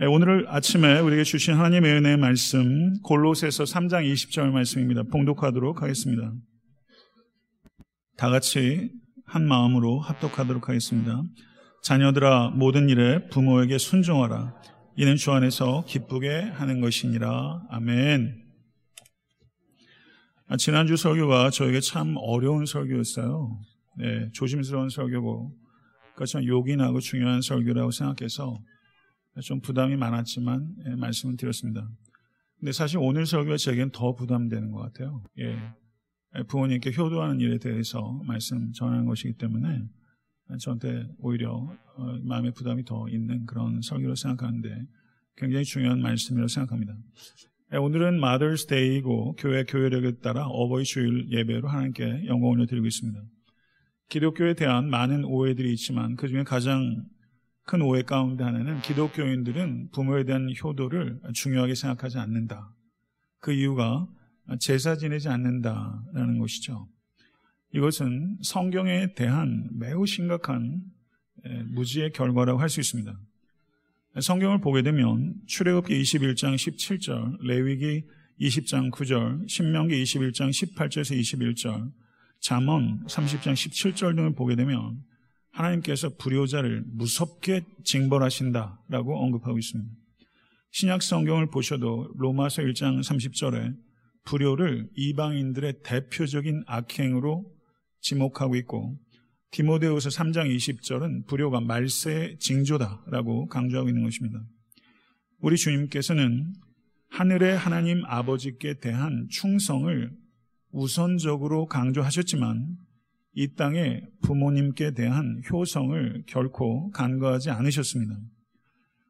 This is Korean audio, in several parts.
네, 오늘 아침에 우리에게 주신 하나님의 은혜의 말씀 골로새서 3장 20절 말씀입니다. 봉독하도록 하겠습니다. 다 같이 한 마음으로 합독하도록 하겠습니다. 자녀들아 모든 일에 부모에게 순종하라. 이는 주 안에서 기쁘게 하는 것이니라. 아멘. 아, 지난주 설교가 저에게 참 어려운 설교였어요. 네, 조심스러운 설교고, 그러니까 참 요긴하고 중요한 설교라고 생각해서 좀 부담이 많았지만 예, 말씀을 드렸습니다. 근데 사실 오늘 설교가 제게는 더 부담되는 것 같아요. 예. 부모님께 효도하는 일에 대해서 말씀 전하는 것이기 때문에 저한테 오히려 어, 마음의 부담이 더 있는 그런 설교로 생각하는데 굉장히 중요한 말씀이라고 생각합니다. 예, 오늘은 Mother's Day이고 교회 교회력에 따라 어버이 주일 예배로 하나님께 영광을 드리고 있습니다. 기독교에 대한 많은 오해들이 있지만 그 중에 가장 큰 오해 가운데 하나는 기독교인들은 부모에 대한 효도를 중요하게 생각하지 않는다. 그 이유가 제사 지내지 않는다라는 것이죠. 이것은 성경에 대한 매우 심각한 무지의 결과라고 할 수 있습니다. 성경을 보게 되면 출애굽기 21장 17절, 레위기 20장 9절, 신명기 21장 18절에서 21절, 잠언 30장 17절 등을 보게 되면 하나님께서 불효자를 무섭게 징벌하신다라고 언급하고 있습니다. 신약 성경을 보셔도 로마서 1장 30절에 불효를 이방인들의 대표적인 악행으로 지목하고 있고 디모데후서 3장 20절은 불효가 말세의 징조다라고 강조하고 있는 것입니다. 우리 주님께서는 하늘의 하나님 아버지께 대한 충성을 우선적으로 강조하셨지만 이 땅에 부모님께 대한 효성을 결코 간과하지 않으셨습니다.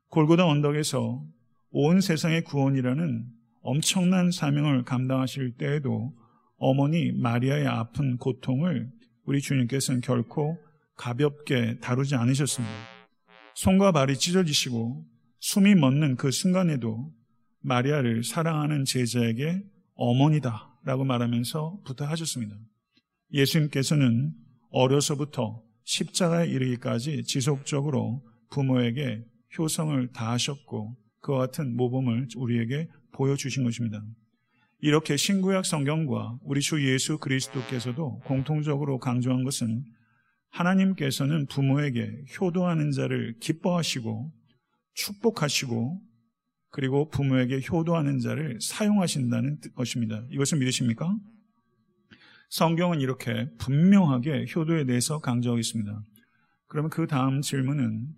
골고다 언덕에서 온 세상의 구원이라는 엄청난 사명을 감당하실 때에도 어머니 마리아의 아픈 고통을 우리 주님께서는 결코 가볍게 다루지 않으셨습니다. 손과 발이 찢어지시고 숨이 멎는 그 순간에도 마리아를 사랑하는 제자에게 어머니다 라고 말하면서 부탁하셨습니다. 예수님께서는 어려서부터 십자가에 이르기까지 지속적으로 부모에게 효성을 다하셨고 그와 같은 모범을 우리에게 보여주신 것입니다. 이렇게 신구약 성경과 우리 주 예수 그리스도께서도 공통적으로 강조한 것은 하나님께서는 부모에게 효도하는 자를 기뻐하시고 축복하시고 그리고 부모에게 효도하는 자를 사용하신다는 것입니다. 이것을 믿으십니까? 성경은 이렇게 분명하게 효도에 대해서 강조하고 있습니다. 그러면 그 다음 질문은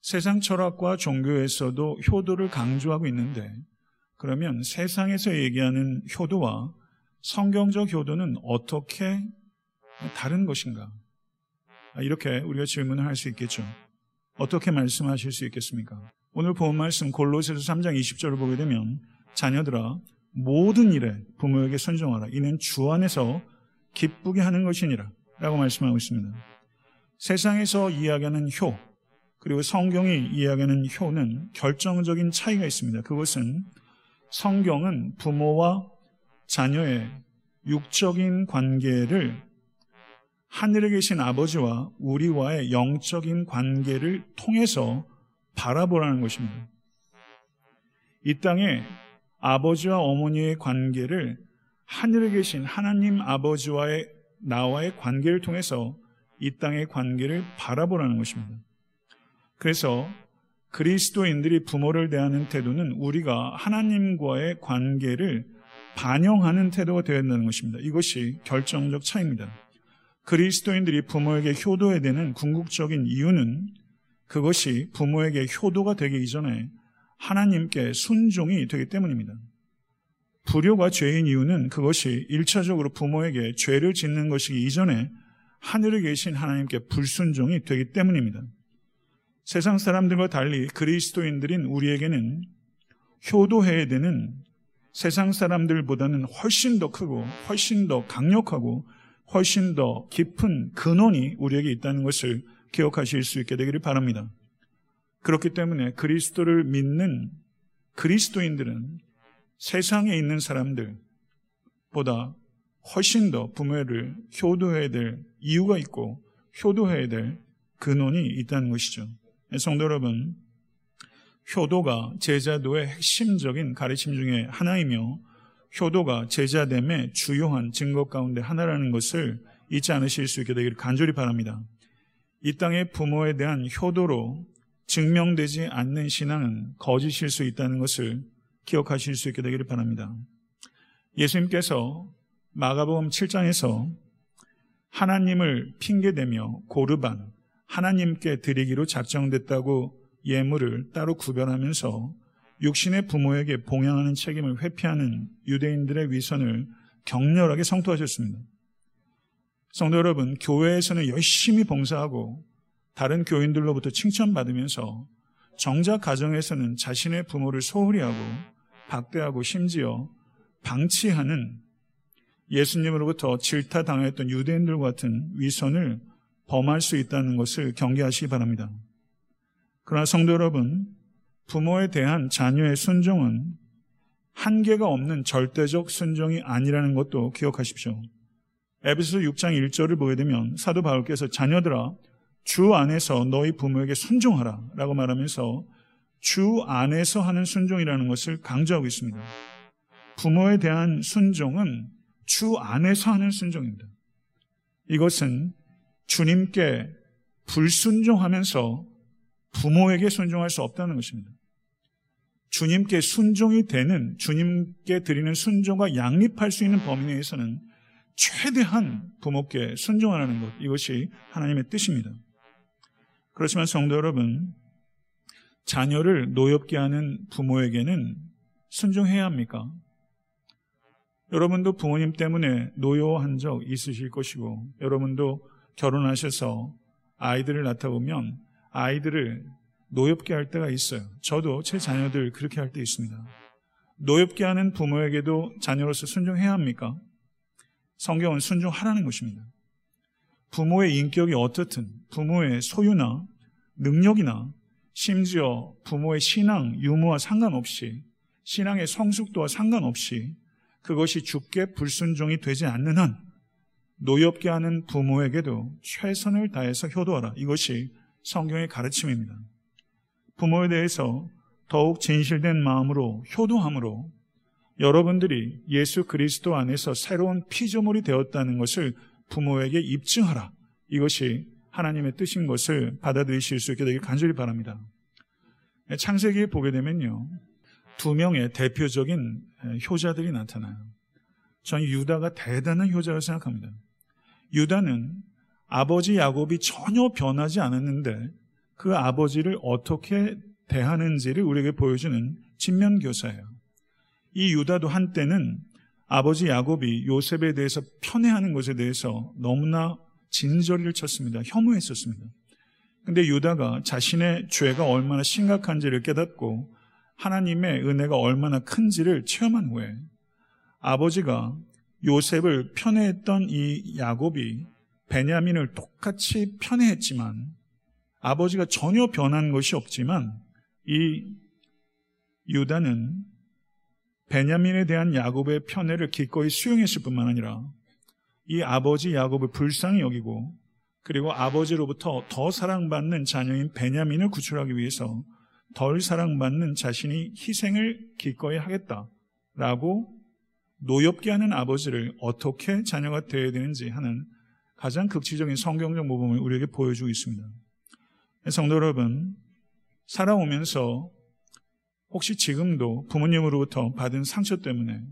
세상 철학과 종교에서도 효도를 강조하고 있는데 그러면 세상에서 얘기하는 효도와 성경적 효도는 어떻게 다른 것인가? 이렇게 우리가 질문을 할 수 있겠죠. 어떻게 말씀하실 수 있겠습니까? 오늘 본 말씀 골로새서 3장 20절을 보게 되면 자녀들아 모든 일에 부모에게 순종하라. 이는 주 안에서 기쁘게 하는 것이니라 라고 말씀하고 있습니다. 세상에서 이야기하는 효, 그리고 성경이 이야기하는 효는 결정적인 차이가 있습니다. 그것은 성경은 부모와 자녀의 육적인 관계를 하늘에 계신 아버지와 우리와의 영적인 관계를 통해서 바라보라는 것입니다. 이 땅에 아버지와 어머니의 관계를 하늘에 계신 하나님 아버지와의 나와의 관계를 통해서 이 땅의 관계를 바라보라는 것입니다. 그래서 그리스도인들이 부모를 대하는 태도는 우리가 하나님과의 관계를 반영하는 태도가 되어야 한다는 것입니다. 이것이 결정적 차이입니다. 그리스도인들이 부모에게 효도해야 되는 궁극적인 이유는 그것이 부모에게 효도가 되기 이전에 하나님께 순종이 되기 때문입니다. 불효가 죄인 이유는 그것이 일차적으로 부모에게 죄를 짓는 것이기 이전에 하늘에 계신 하나님께 불순종이 되기 때문입니다. 세상 사람들과 달리 그리스도인들인 우리에게는 효도해야 되는 세상 사람들보다는 훨씬 더 크고 훨씬 더 강력하고 훨씬 더 깊은 근원이 우리에게 있다는 것을 기억하실 수 있게 되기를 바랍니다. 그렇기 때문에 그리스도를 믿는 그리스도인들은 세상에 있는 사람들보다 훨씬 더 부모를 효도해야 될 이유가 있고 효도해야 될 근원이 있다는 것이죠. 성도 여러분, 효도가 제자도의 핵심적인 가르침 중에 하나이며 효도가 제자됨의 주요한 증거 가운데 하나라는 것을 잊지 않으실 수 있게 되기를 간절히 바랍니다. 이 땅의 부모에 대한 효도로 증명되지 않는 신앙은 거짓일 수 있다는 것을 기억하실 수 있게 되기를 바랍니다. 예수님께서 마가복음 7장에서 하나님을 핑계대며 고르반 하나님께 드리기로 작정됐다고 예물을 따로 구별하면서 육신의 부모에게 봉양하는 책임을 회피하는 유대인들의 위선을 격렬하게 성토하셨습니다. 성도 여러분, 교회에서는 열심히 봉사하고 다른 교인들로부터 칭찬받으면서 정작 가정에서는 자신의 부모를 소홀히 하고 박대하고 심지어 방치하는 예수님으로부터 질타당했던 유대인들 같은 위선을 범할 수 있다는 것을 경계하시기 바랍니다. 그러나 성도 여러분, 부모에 대한 자녀의 순종은 한계가 없는 절대적 순종이 아니라는 것도 기억하십시오. 에베소 6장 1절을 보게 되면 사도 바울께서 자녀들아 주 안에서 너희 부모에게 순종하라 라고 말하면서 주 안에서 하는 순종이라는 것을 강조하고 있습니다. 부모에 대한 순종은 주 안에서 하는 순종입니다. 이것은 주님께 불순종하면서 부모에게 순종할 수 없다는 것입니다. 주님께 순종이 되는 주님께 드리는 순종과 양립할 수 있는 범위 내에서는 최대한 부모께 순종하라는 것 이것이 하나님의 뜻입니다. 그렇지만 성도 여러분 자녀를 노엽게 하는 부모에게는 순종해야 합니까? 여러분도 부모님 때문에 노여한 적 있으실 것이고 여러분도 결혼하셔서 아이들을 낳다 보면 아이들을 노엽게 할 때가 있어요. 저도 제 자녀들 그렇게 할 때 있습니다. 노엽게 하는 부모에게도 자녀로서 순종해야 합니까? 성경은 순종하라는 것입니다. 부모의 인격이 어떻든 부모의 소유나 능력이나 심지어 부모의 신앙, 유무와 상관없이 신앙의 성숙도와 상관없이 그것이 죽게 불순종이 되지 않는 한 노엽게 하는 부모에게도 최선을 다해서 효도하라. 이것이 성경의 가르침입니다. 부모에 대해서 더욱 진실된 마음으로 효도함으로 여러분들이 예수 그리스도 안에서 새로운 피조물이 되었다는 것을 부모에게 입증하라. 이것이 하나님의 뜻인 것을 받아들이실 수 있게 되길 간절히 바랍니다. 창세기에 보게 되면요. 두 명의 대표적인 효자들이 나타나요. 저는 유다가 대단한 효자라고 생각합니다. 유다는 아버지 야곱이 전혀 변하지 않았는데 그 아버지를 어떻게 대하는지를 우리에게 보여주는 진면교사예요. 이 유다도 한때는 아버지 야곱이 요셉에 대해서 편애하는 것에 대해서 너무나 진저리를 쳤습니다. 혐오했었습니다. 근데 유다가 자신의 죄가 얼마나 심각한지를 깨닫고 하나님의 은혜가 얼마나 큰지를 체험한 후에 아버지가 요셉을 편애했던 이 야곱이 베냐민을 똑같이 편애했지만 아버지가 전혀 변한 것이 없지만 이 유다는 베냐민에 대한 야곱의 편애를 기꺼이 수용했을 뿐만 아니라 이 아버지 야곱을 불쌍히 여기고 그리고 아버지로부터 더 사랑받는 자녀인 베냐민을 구출하기 위해서 덜 사랑받는 자신이 희생을 기꺼이 하겠다라고 노엽게 하는 아버지를 어떻게 자녀가 되어야 되는지 하는 가장 극치적인 성경적 모범을 우리에게 보여주고 있습니다. 성도 여러분, 살아오면서 혹시 지금도 부모님으로부터 받은 상처 때문에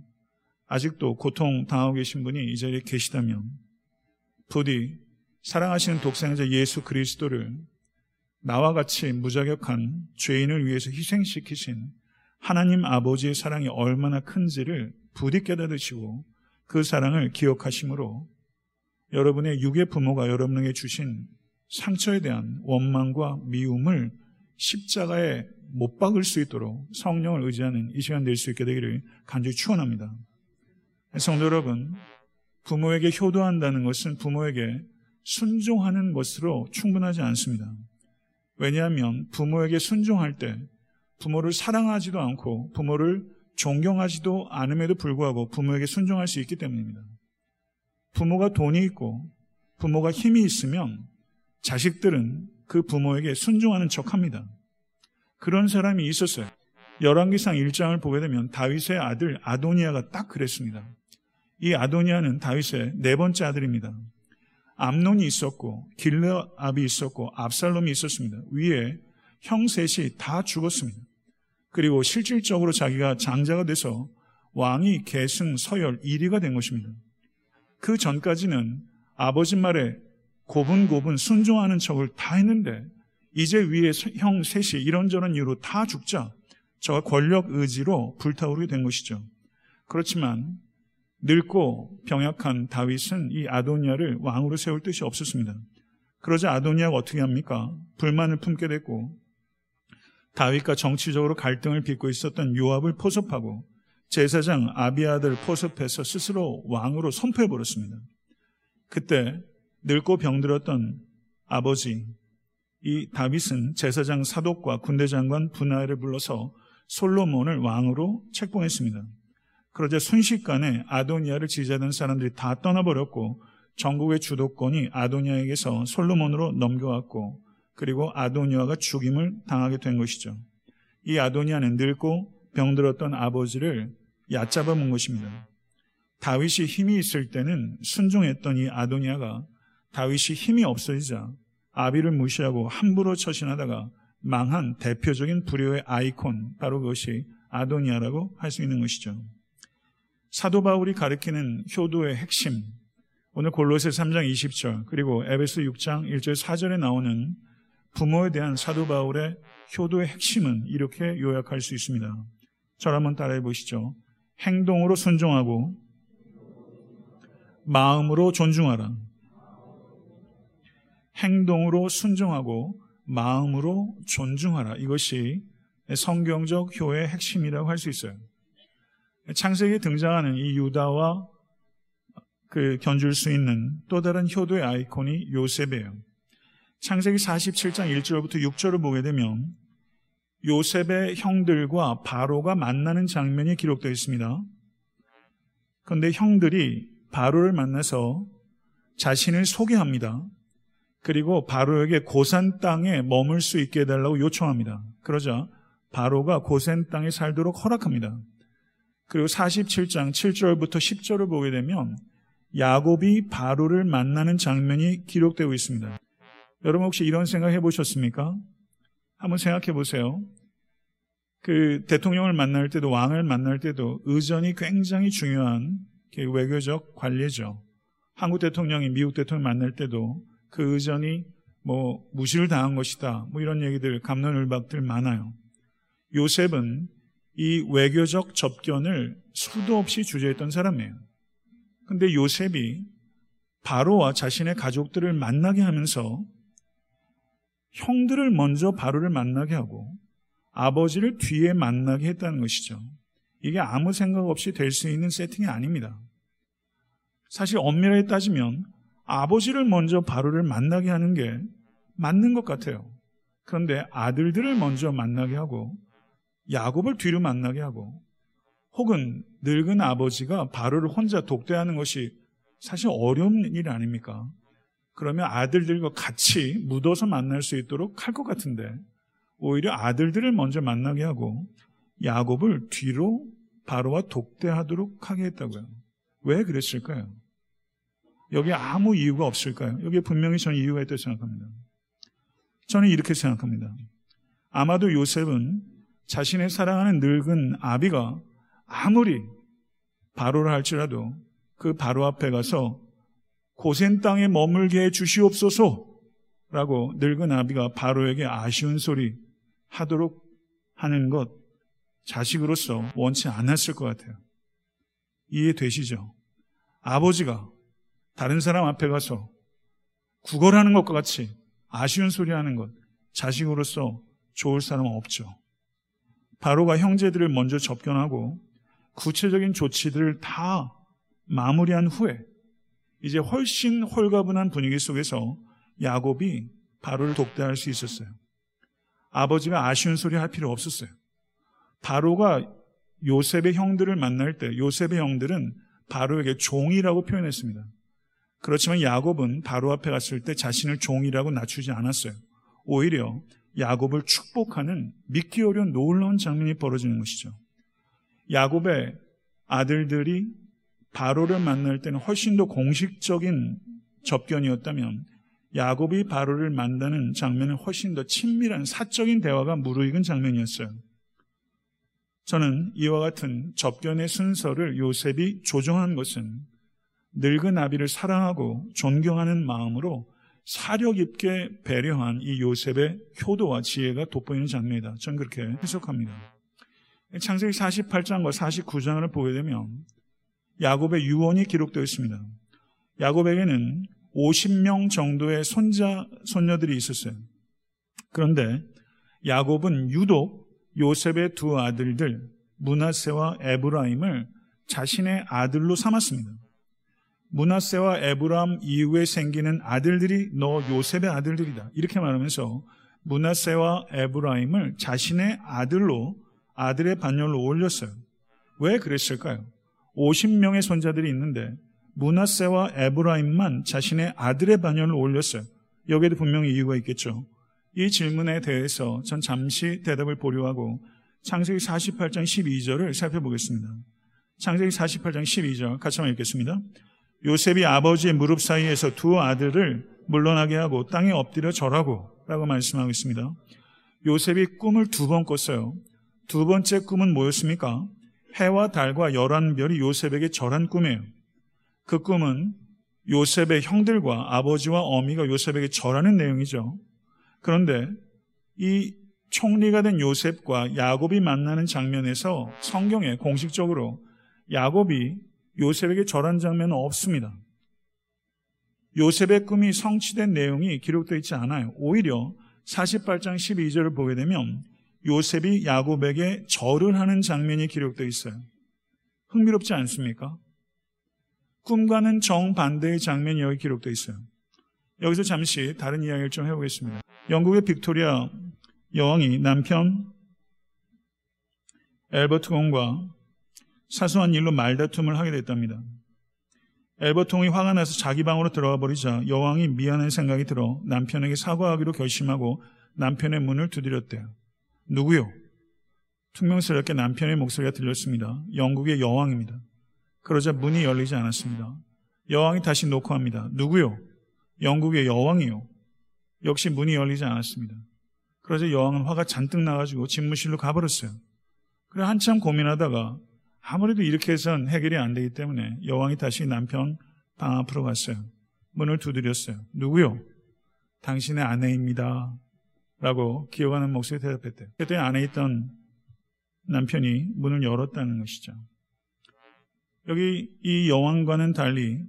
아직도 고통 당하고 계신 분이 이 자리에 계시다면 부디 사랑하시는 독생자 예수 그리스도를 나와 같이 무자격한 죄인을 위해서 희생시키신 하나님 아버지의 사랑이 얼마나 큰지를 부디 깨달으시고 그 사랑을 기억하심으로 여러분의 육의 부모가 여러분에게 주신 상처에 대한 원망과 미움을 십자가에 못 박을 수 있도록 성령을 의지하는 이 시간 될 수 있게 되기를 간절히 축원합니다. 성도 여러분, 부모에게 효도한다는 것은 부모에게 순종하는 것으로 충분하지 않습니다. 왜냐하면 부모에게 순종할 때 부모를 사랑하지도 않고 부모를 존경하지도 않음에도 불구하고 부모에게 순종할 수 있기 때문입니다. 부모가 돈이 있고 부모가 힘이 있으면 자식들은 그 부모에게 순종하는 척 합니다. 그런 사람이 있었어요. 열왕기상 1장을 보게 되면 다윗의 아들 아도니아가 딱 그랬습니다. 이 아도니아는 다윗의 네 번째 아들입니다. 암논이 있었고 길르압이 있었고 압살롬이 있었습니다. 위에 형 셋이 다 죽었습니다. 그리고 실질적으로 자기가 장자가 돼서 왕이 계승 서열 1위가 된 것입니다. 그 전까지는 아버지 말에 고분고분 순종하는 척을 다 했는데 이제 위에 형 셋이 이런저런 이유로 다 죽자 저가 권력 의지로 불타오르게 된 것이죠. 그렇지만 늙고 병약한 다윗은 이 아도니아를 왕으로 세울 뜻이 없었습니다. 그러자 아도니아가 어떻게 합니까? 불만을 품게 됐고 다윗과 정치적으로 갈등을 빚고 있었던 요압을 포섭하고 제사장 아비아들 포섭해서 스스로 왕으로 선포해 버렸습니다. 그때 늙고 병들었던 아버지 이 다윗은 제사장 사독과 군대 장관 분하를 불러서 솔로몬을 왕으로 책봉했습니다. 그러자 순식간에 아도니아를 지지하던 사람들이 다 떠나버렸고 전국의 주도권이 아도니아에게서 솔로몬으로 넘겨왔고 그리고 아도니아가 죽임을 당하게 된 것이죠. 이 아도니아는 늙고 병들었던 아버지를 얕잡아 본 것입니다. 다윗이 힘이 있을 때는 순종했던 이 아도니아가 다윗이 힘이 없어지자 아비를 무시하고 함부로 처신하다가 망한 대표적인 불효의 아이콘 바로 그것이 아도니아라고 할 수 있는 것이죠. 사도 바울이 가리키는 효도의 핵심 오늘 골로새 3장 20절 그리고 에베소 6장 1절 4절에 나오는 부모에 대한 사도 바울의 효도의 핵심은 이렇게 요약할 수 있습니다. 저를 한번 따라해 보시죠. 행동으로 순종하고 마음으로 존중하라. 행동으로 순종하고 마음으로 존중하라. 이것이 성경적 효의 핵심이라고 할 수 있어요. 창세기에 등장하는 이 유다와 그 견줄 수 있는 또 다른 효도의 아이콘이 요셉이에요. 창세기 47장 1절부터 6절을 보게 되면 요셉의 형들과 바로가 만나는 장면이 기록되어 있습니다. 그런데 형들이 바로를 만나서 자신을 소개합니다. 그리고 바로에게 고산 땅에 머물 수 있게 해달라고 요청합니다. 그러자 바로가 고산 땅에 살도록 허락합니다. 그리고 47장 7절부터 10절을 보게 되면 야곱이 바로를 만나는 장면이 기록되고 있습니다. 여러분 혹시 이런 생각 해보셨습니까? 한번 생각해 보세요. 그 대통령을 만날 때도 왕을 만날 때도 의전이 굉장히 중요한 외교적 관례죠. 한국 대통령이 미국 대통령 만날 때도 그 의전이 뭐 무시를 당한 것이다. 뭐 이런 얘기들 감론을박들 많아요. 요셉은 이 외교적 접견을 수도 없이 주저했던 사람이에요. 근데 요셉이 바로와 자신의 가족들을 만나게 하면서 형들을 먼저 바로를 만나게 하고 아버지를 뒤에 만나게 했다는 것이죠. 이게 아무 생각 없이 될 수 있는 세팅이 아닙니다. 사실 엄밀하게 따지면 아버지를 먼저 바로를 만나게 하는 게 맞는 것 같아요. 그런데 아들들을 먼저 만나게 하고 야곱을 뒤로 만나게 하고 혹은 늙은 아버지가 바로를 혼자 독대하는 것이 사실 어려운 일 아닙니까? 그러면 아들들과 같이 묻어서 만날 수 있도록 할 것 같은데 오히려 아들들을 먼저 만나게 하고 야곱을 뒤로 바로와 독대하도록 하게 했다고요. 왜 그랬을까요? 여기에 아무 이유가 없을까요? 여기에 분명히 저는 이유가 있다고 생각합니다. 저는 이렇게 생각합니다. 아마도 요셉은 자신의 사랑하는 늙은 아비가 아무리 바로를 할지라도 그 바로 앞에 가서 고센 땅에 머물게 해 주시옵소서 라고 늙은 아비가 바로에게 아쉬운 소리 하도록 하는 것 자식으로서 원치 않았을 것 같아요. 이해되시죠? 아버지가 다른 사람 앞에 가서 구걸하는 것과 같이 아쉬운 소리 하는 것 자식으로서 좋을 사람은 없죠. 바로가 형제들을 먼저 접견하고 구체적인 조치들을 다 마무리한 후에 이제 훨씬 홀가분한 분위기 속에서 야곱이 바로를 독대할 수 있었어요. 아버지가 아쉬운 소리 할 필요 없었어요. 바로가 요셉의 형들을 만날 때 요셉의 형들은 바로에게 종이라고 표현했습니다. 그렇지만 야곱은 바로 앞에 갔을 때 자신을 종이라고 낮추지 않았어요. 오히려 야곱을 축복하는 믿기 어려운 놀라운 장면이 벌어지는 것이죠. 야곱의 아들들이 바로를 만날 때는 훨씬 더 공식적인 접견이었다면 야곱이 바로를 만나는 장면은 훨씬 더 친밀한 사적인 대화가 무르익은 장면이었어요. 저는 이와 같은 접견의 순서를 요셉이 조정한 것은 늙은 아비를 사랑하고 존경하는 마음으로 사력 있게 배려한 이 요셉의 효도와 지혜가 돋보이는 장면이다. 저는 그렇게 해석합니다. 창세기 48장과 49장을 보게 되면 야곱의 유언이 기록되어 있습니다. 야곱에게는 50명 정도의 손자, 손녀들이 있었어요. 그런데 야곱은 유독 요셉의 두 아들들, 문하세와 에브라임을 자신의 아들로 삼았습니다. 문하세와 에브라임 이후에 생기는 아들들이 너 요셉의 아들들이다. 이렇게 말하면서 문하세와 에브라임을 자신의 아들로 아들의 반열로 올렸어요. 왜 그랬을까요? 50명의 손자들이 있는데 문하세와 에브라임만 자신의 아들의 반열을 올렸어요. 여기에도 분명히 이유가 있겠죠. 이 질문에 대해서 전 잠시 대답을 보류하고 창세기 48장 12절을 살펴보겠습니다. 창세기 48장 12절 같이 한번 읽겠습니다. 요셉이 아버지의 무릎 사이에서 두 아들을 물러나게 하고 땅에 엎드려 절하고 라고 말씀하고 있습니다. 요셉이 꿈을 두 번 꿨어요. 두 번째 꿈은 뭐였습니까? 해와 달과 열한 별이 요셉에게 절한 꿈이에요. 그 꿈은 요셉의 형들과 아버지와 어미가 요셉에게 절하는 내용이죠. 그런데 이 총리가 된 요셉과 야곱이 만나는 장면에서 성경에 공식적으로 야곱이 요셉에게 절한 장면은 없습니다. 요셉의 꿈이 성취된 내용이 기록되어 있지 않아요. 오히려 48장 12절을 보게 되면 요셉이 야곱에게 절을 하는 장면이 기록되어 있어요. 흥미롭지 않습니까? 꿈과는 정반대의 장면이 여기 기록되어 있어요. 여기서 잠시 다른 이야기를 좀 해보겠습니다. 영국의 빅토리아 여왕이 남편 엘버트 공과 사소한 일로 말다툼을 하게 됐답니다. 엘버통이 화가 나서 자기 방으로 들어가 버리자 여왕이 미안한 생각이 들어 남편에게 사과하기로 결심하고 남편의 문을 두드렸대요. 누구요? 퉁명스럽게 남편의 목소리가 들렸습니다. 영국의 여왕입니다. 그러자 문이 열리지 않았습니다. 여왕이 다시 녹화합니다. 누구요? 영국의 여왕이요. 역시 문이 열리지 않았습니다. 그러자 여왕은 화가 잔뜩 나가지고 집무실로 가버렸어요. 그래 한참 고민하다가 아무래도 이렇게 해선 해결이 안 되기 때문에 여왕이 다시 남편 방 앞으로 갔어요. 문을 두드렸어요. 누구요? 당신의 아내입니다. 라고 기억하는 목소리 대답했대요. 그때 안에 있던 남편이 문을 열었다는 것이죠. 여기 이 여왕과는 달리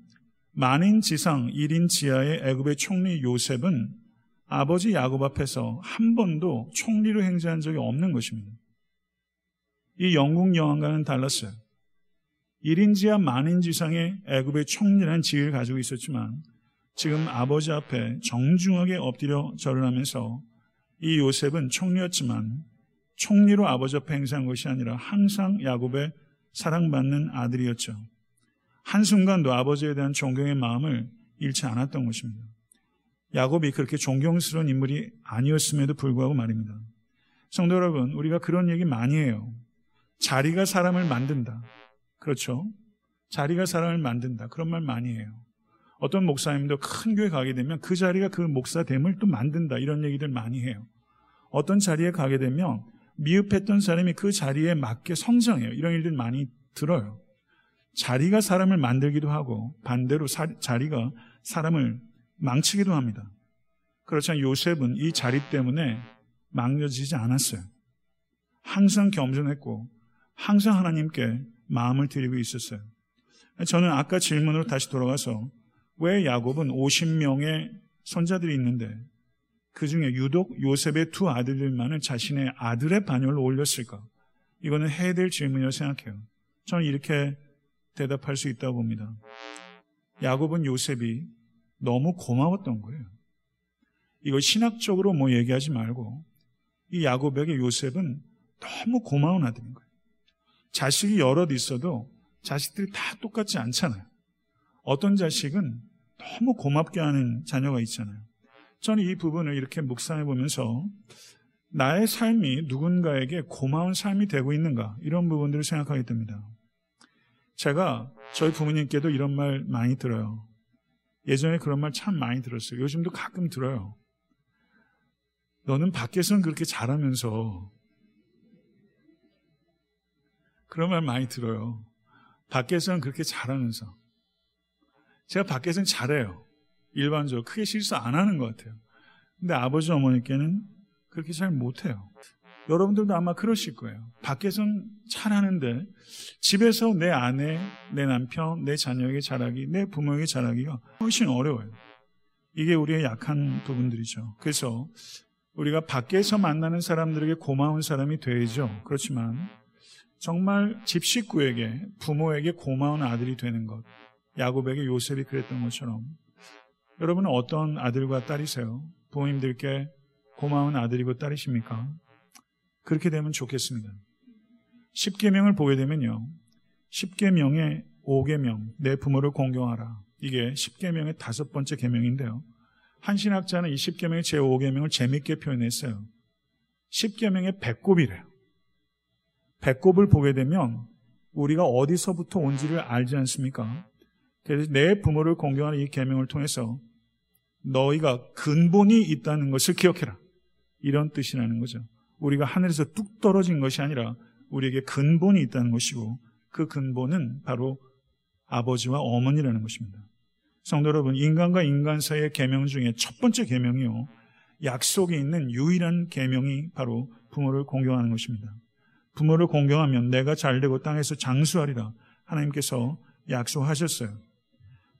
만인 지상 1인 지하의 애굽의 총리 요셉은 아버지 야곱 앞에서 한 번도 총리로 행세한 적이 없는 것입니다. 이 영국 여왕과는 달랐어요. 1인 지하 만인 지 상의 애굽의 총리라는 지위를 가지고 있었지만 지금 아버지 앞에 정중하게 엎드려 절을 하면서 이 요셉은 총리였지만 총리로 아버지 앞에 행세한 것이 아니라 항상 야곱의 사랑받는 아들이었죠. 한순간도 아버지에 대한 존경의 마음을 잃지 않았던 것입니다. 야곱이 그렇게 존경스러운 인물이 아니었음에도 불구하고 말입니다. 성도 여러분, 우리가 그런 얘기 많이 해요. 자리가 사람을 만든다. 그렇죠? 자리가 사람을 만든다. 그런 말 많이 해요. 어떤 목사님도 큰 교회 가게 되면 그 자리가 그 목사됨을 또 만든다. 이런 얘기들 많이 해요. 어떤 자리에 가게 되면 미흡했던 사람이 그 자리에 맞게 성장해요. 이런 일들 많이 들어요. 자리가 사람을 만들기도 하고 반대로 사, 자리가 사람을 망치기도 합니다. 그렇지만 요셉은 이 자리 때문에 망려지지 않았어요. 항상 겸손했고 항상 하나님께 마음을 드리고 있었어요. 저는 아까 질문으로 다시 돌아가서 왜 야곱은 50명의 손자들이 있는데 그 중에 유독 요셉의 두 아들들만을 자신의 아들의 반열로 올렸을까? 이거는 해야 될 질문이라고 생각해요. 저는 이렇게 대답할 수 있다고 봅니다. 야곱은 요셉이 너무 고마웠던 거예요. 이거 신학적으로 뭐 얘기하지 말고 이 야곱에게 요셉은 너무 고마운 아들인 거예요. 자식이 여럿 있어도 자식들이 다 똑같지 않잖아요. 어떤 자식은 너무 고맙게 하는 자녀가 있잖아요. 저는 이 부분을 이렇게 묵상해 보면서 나의 삶이 누군가에게 고마운 삶이 되고 있는가 이런 부분들을 생각하게 됩니다. 제가 저희 부모님께도 이런 말 많이 들어요. 예전에 그런 말 참 많이 들었어요. 요즘도 가끔 들어요. 너는 밖에서는 그렇게 잘하면서 그런 말 많이 들어요. 밖에서는 그렇게 잘하면서 제가 밖에서는 잘해요. 일반적으로 크게 실수 안 하는 것 같아요. 근데 아버지 어머니께는 그렇게 잘 못해요. 여러분들도 아마 그러실 거예요. 밖에선 잘하는데 집에서 내 아내, 내 남편, 내 자녀에게 잘하기, 내 부모에게 잘하기가 훨씬 어려워요. 이게 우리의 약한 부분들이죠. 그래서 우리가 밖에서 만나는 사람들에게 고마운 사람이 되죠. 그렇지만 정말 집 식구에게 부모에게 고마운 아들이 되는 것. 야곱에게 요셉이 그랬던 것처럼 여러분은 어떤 아들과 딸이세요? 부모님들께 고마운 아들이고 딸이십니까? 그렇게 되면 좋겠습니다. 10계명을 보게 되면요. 10계명의 5계명, 내 부모를 공경하라. 이게 10계명의 다섯 번째 계명인데요. 한 신학자는 이 10계명의 제5계명을 재밌게 표현했어요. 10계명의 배꼽이래요. 배꼽을 보게 되면 우리가 어디서부터 온지를 알지 않습니까? 그래서 내 부모를 공경하는 이 계명을 통해서 너희가 근본이 있다는 것을 기억해라. 이런 뜻이라는 거죠. 우리가 하늘에서 뚝 떨어진 것이 아니라 우리에게 근본이 있다는 것이고 그 근본은 바로 아버지와 어머니라는 것입니다. 성도 여러분, 인간과 인간 사이의 계명 중에 첫 번째 계명이요. 약속이 있는 유일한 계명이 바로 부모를 공경하는 것입니다. 부모를 공경하면 내가 잘되고 땅에서 장수하리라 하나님께서 약속하셨어요.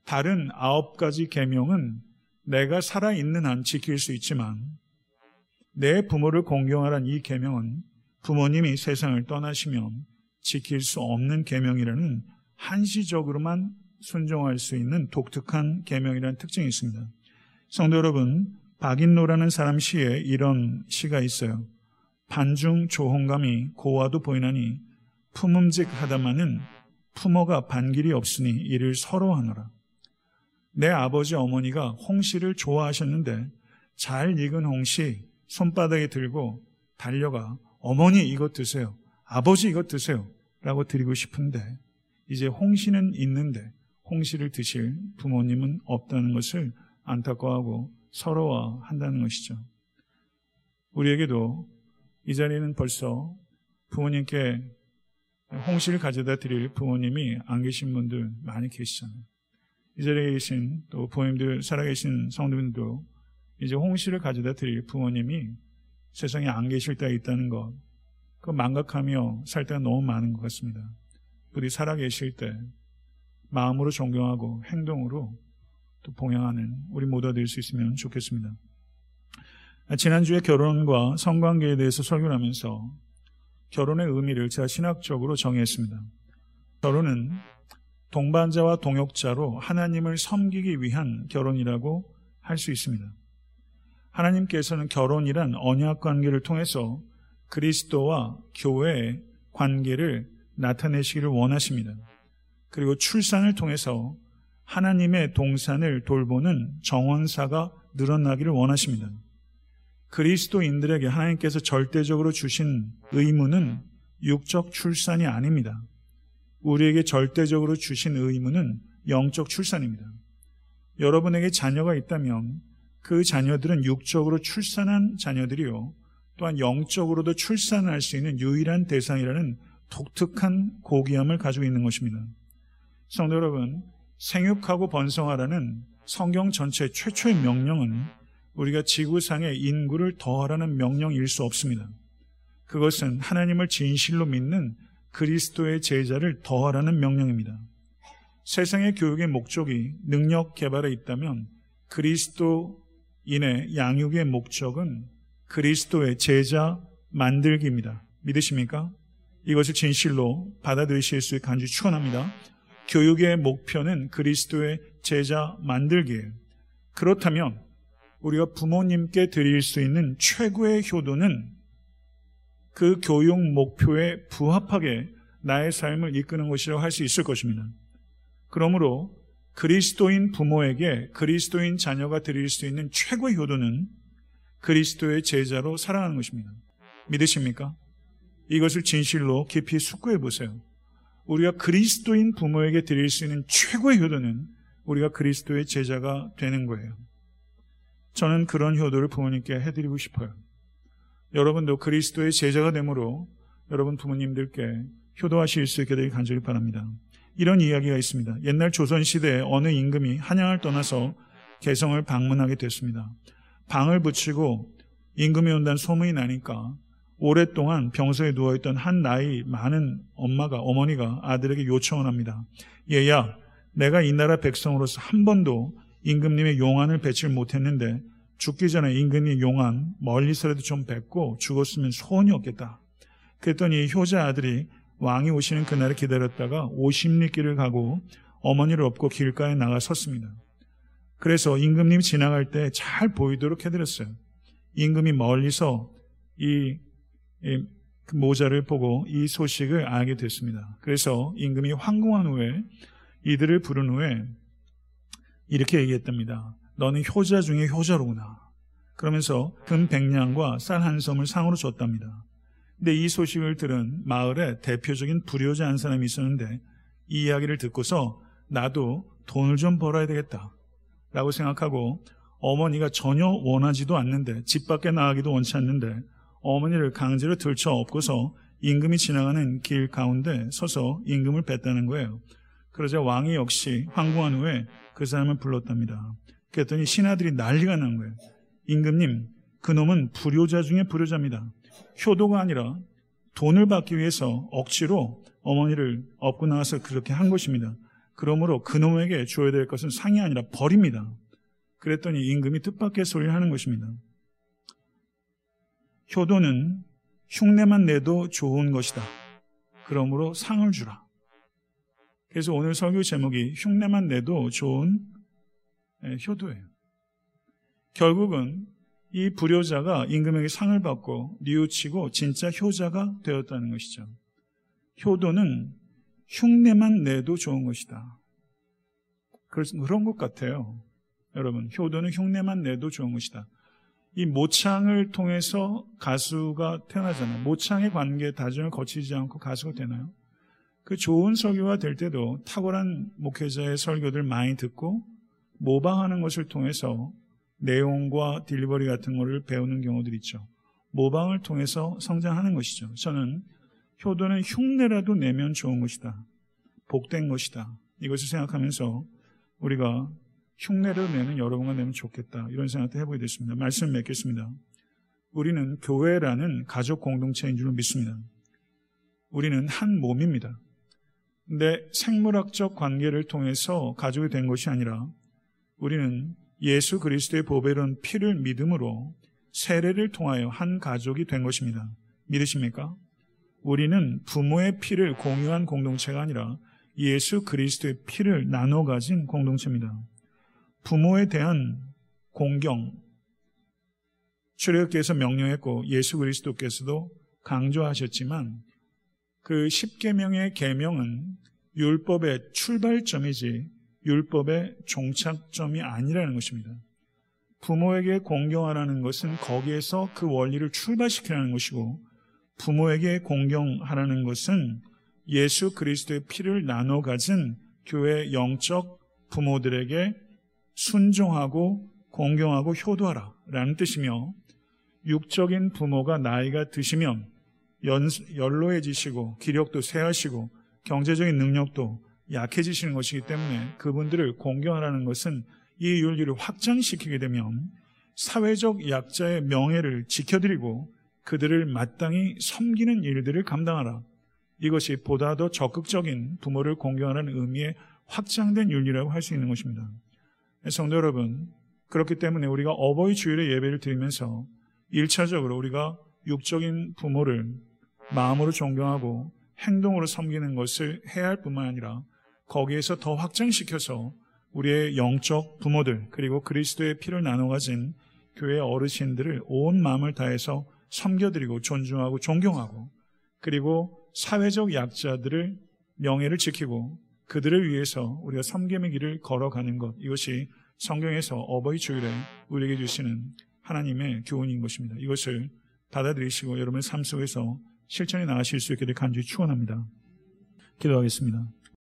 다른 아홉 가지 계명은 내가 살아 있는 한 지킬 수 있지만 내 부모를 공경하란 이 계명은 부모님이 세상을 떠나시면 지킬 수 없는 계명이라는 한시적으로만 순종할 수 있는 독특한 계명이라는 특징이 있습니다. 성도 여러분, 박인노라는 사람 시에 이런 시가 있어요. 반중 조홍감이 고와도 보이나니 품음직하다마는 품어가 반길이 없으니 이를 서러하노라. 내 아버지 어머니가 홍시를 좋아하셨는데 잘 익은 홍시 손바닥에 들고 달려가 어머니 이것 드세요. 아버지 이것 드세요. 라고 드리고 싶은데 이제 홍시는 있는데 홍시를 드실 부모님은 없다는 것을 안타까워하고 서러워한다는 것이죠. 우리에게도 이 자리에는 벌써 부모님께 홍시를 가져다 드릴 부모님이 안 계신 분들 많이 계시잖아요. 이 자리에 계신 또 부모님들 살아계신 성도분들도 이제 홍시를 가져다 드릴 부모님이 세상에 안 계실 때가 있다는 것, 그 망각하며 살 때가 너무 많은 것 같습니다. 우리 살아계실 때 마음으로 존경하고 행동으로 또 봉양하는 우리 모두 될수 있으면 좋겠습니다. 지난주에 결혼과 성관계에 대해서 설교를 하면서 결혼의 의미를 제가 신학적으로 정의했습니다. 결혼은 동반자와 동역자로 하나님을 섬기기 위한 결혼이라고 할 수 있습니다. 하나님께서는 결혼이란 언약 관계를 통해서 그리스도와 교회의 관계를 나타내시기를 원하십니다. 그리고 출산을 통해서 하나님의 동산을 돌보는 정원사가 늘어나기를 원하십니다. 그리스도인들에게 하나님께서 절대적으로 주신 의무는 육적 출산이 아닙니다. 우리에게 절대적으로 주신 의무는 영적 출산입니다. 여러분에게 자녀가 있다면 그 자녀들은 육적으로 출산한 자녀들이요. 또한 영적으로도 출산할 수 있는 유일한 대상이라는 독특한 고귀함을 가지고 있는 것입니다. 성도 여러분, 생육하고 번성하라는 성경 전체 최초의 명령은 우리가 지구상의 인구를 더하라는 명령일 수 없습니다. 그것은 하나님을 진실로 믿는 그리스도의 제자를 더하라는 명령입니다. 세상의 교육의 목적이 능력 개발에 있다면 그리스도인의 양육의 목적은 그리스도의 제자 만들기입니다. 믿으십니까? 이것을 진실로 받아들이실 수 있게 간절히 축원합니다. 교육의 목표는 그리스도의 제자 만들기예요. 그렇다면 우리가 부모님께 드릴 수 있는 최고의 효도는 그 교육 목표에 부합하게 나의 삶을 이끄는 것이라고 할 수 있을 것입니다. 그러므로 그리스도인 부모에게 그리스도인 자녀가 드릴 수 있는 최고의 효도는 그리스도의 제자로 살아가는 것입니다. 믿으십니까? 이것을 진실로 깊이 숙고해 보세요. 우리가 그리스도인 부모에게 드릴 수 있는 최고의 효도는 우리가 그리스도의 제자가 되는 거예요. 저는 그런 효도를 부모님께 해드리고 싶어요. 여러분도 그리스도의 제자가 되므로 여러분 부모님들께 효도하실 수 있게 되길 간절히 바랍니다. 이런 이야기가 있습니다. 옛날 조선시대에 어느 임금이 한양을 떠나서 개성을 방문하게 됐습니다. 방을 붙이고 임금이 온다는 소문이 나니까 오랫동안 병서에 누워있던 한 나이 많은 엄마가, 어머니가 아들에게 요청을 합니다. 얘야, 내가 이 나라 백성으로서 한 번도 임금님의 용안을 뱉지를 못했는데 죽기 전에 임금의 용안 멀리서라도 좀 뵙고 죽었으면 소원이 없겠다. 그랬더니 효자 아들이 왕이 오시는 그날을 기다렸다가 50리 길을 가고 어머니를 업고 길가에 나가 섰습니다. 그래서 임금님이 지나갈 때 잘 보이도록 해드렸어요. 임금이 멀리서 이, 이 그 모자를 보고 이 소식을 알게 됐습니다. 그래서 임금이 황궁한 후에 이들을 부른 후에 이렇게 얘기했답니다. 너는 효자 중에 효자로구나. 그러면서 금 백냥과 쌀 한 섬을 상으로 줬답니다. 근데 이 소식을 들은 마을에 대표적인 불효자 한 사람이 있었는데 이 이야기를 듣고서 나도 돈을 좀 벌어야 되겠다. 라고 생각하고 어머니가 전혀 원하지도 않는데 집 밖에 나가기도 원치 않는데 어머니를 강제로 들쳐 업고서 임금이 지나가는 길 가운데 서서 임금을 뱉다는 거예요. 그러자 왕이 역시 황궁한 후에 그 사람을 불렀답니다. 그랬더니 신하들이 난리가 난 거예요. 임금님, 그 놈은 불효자 중에 불효자입니다. 효도가 아니라 돈을 받기 위해서 억지로 어머니를 업고 나와서 그렇게 한 것입니다. 그러므로 그놈에게 줘야 될 것은 상이 아니라 벌입니다. 그랬더니 임금이 뜻밖의 소리를 하는 것입니다. 효도는 흉내만 내도 좋은 것이다. 그러므로 상을 주라. 그래서 오늘 설교 제목이 흉내만 내도 좋은 예, 효도예요. 결국은 이 불효자가 임금에게 상을 받고 뉘우치고 진짜 효자가 되었다는 것이죠. 효도는 흉내만 내도 좋은 것이다. 그런 것 같아요. 여러분, 효도는 흉내만 내도 좋은 것이다. 이 모창을 통해서 가수가 태어나잖아요. 모창의 관계 다중을 거치지 않고 가수가 되나요? 그 좋은 설교가 될 때도 탁월한 목회자의 설교들 많이 듣고 모방하는 것을 통해서 내용과 딜리버리 같은 것을 배우는 경우들이 있죠. 모방을 통해서 성장하는 것이죠. 저는 효도는 흉내라도 내면 좋은 것이다. 복된 것이다. 이것을 생각하면서 우리가 흉내를 내는 여러분과 내면 좋겠다. 이런 생각도 해보게 됐습니다. 말씀 맺겠습니다. 우리는 교회라는 가족 공동체인 줄 믿습니다. 우리는 한 몸입니다. 근데 생물학적 관계를 통해서 가족이 된 것이 아니라 우리는 예수 그리스도의 보배로운 피를 믿음으로 세례를 통하여 한 가족이 된 것입니다. 믿으십니까? 우리는 부모의 피를 공유한 공동체가 아니라 예수 그리스도의 피를 나눠 가진 공동체입니다. 부모에 대한 공경, 출애굽께서 명령했고 예수 그리스도께서도 강조하셨지만 그 10계명의 계명은 율법의 출발점이지 율법의 종착점이 아니라는 것입니다. 부모에게 공경하라는 것은 거기에서 그 원리를 출발시키라는 것이고 부모에게 공경하라는 것은 예수 그리스도의 피를 나눠 가진 교회 영적 부모들에게 순종하고 공경하고 효도하라 라는 뜻이며 육적인 부모가 나이가 드시면 연, 연로해지시고 기력도 쇠하시고 경제적인 능력도 약해지시는 것이기 때문에 그분들을 공경하라는 것은 이 윤리를 확장시키게 되면 사회적 약자의 명예를 지켜드리고 그들을 마땅히 섬기는 일들을 감당하라. 이것이 보다 더 적극적인 부모를 공경하는 의미의 확장된 윤리라고 할 수 있는 것입니다. 성도 여러분, 그렇기 때문에 우리가 어버이 주일의 예배를 드리면서 1차적으로 우리가 육적인 부모를 마음으로 존경하고 행동으로 섬기는 것을 해야 할 뿐만 아니라 거기에서 더 확장시켜서 우리의 영적 부모들 그리고 그리스도의 피를 나눠 가진 교회 어르신들을 온 마음을 다해서 섬겨드리고 존중하고 존경하고 그리고 사회적 약자들을 명예를 지키고 그들을 위해서 우리가 섬김의 길을 걸어가는 것 이것이 성경에서 어버이 주일에 우리에게 주시는 하나님의 교훈인 것입니다. 이것을 받아들이시고 여러분의 삶 속에서 실천해 나가실 수 있기를 간절히 축원합니다. 기도하겠습니다.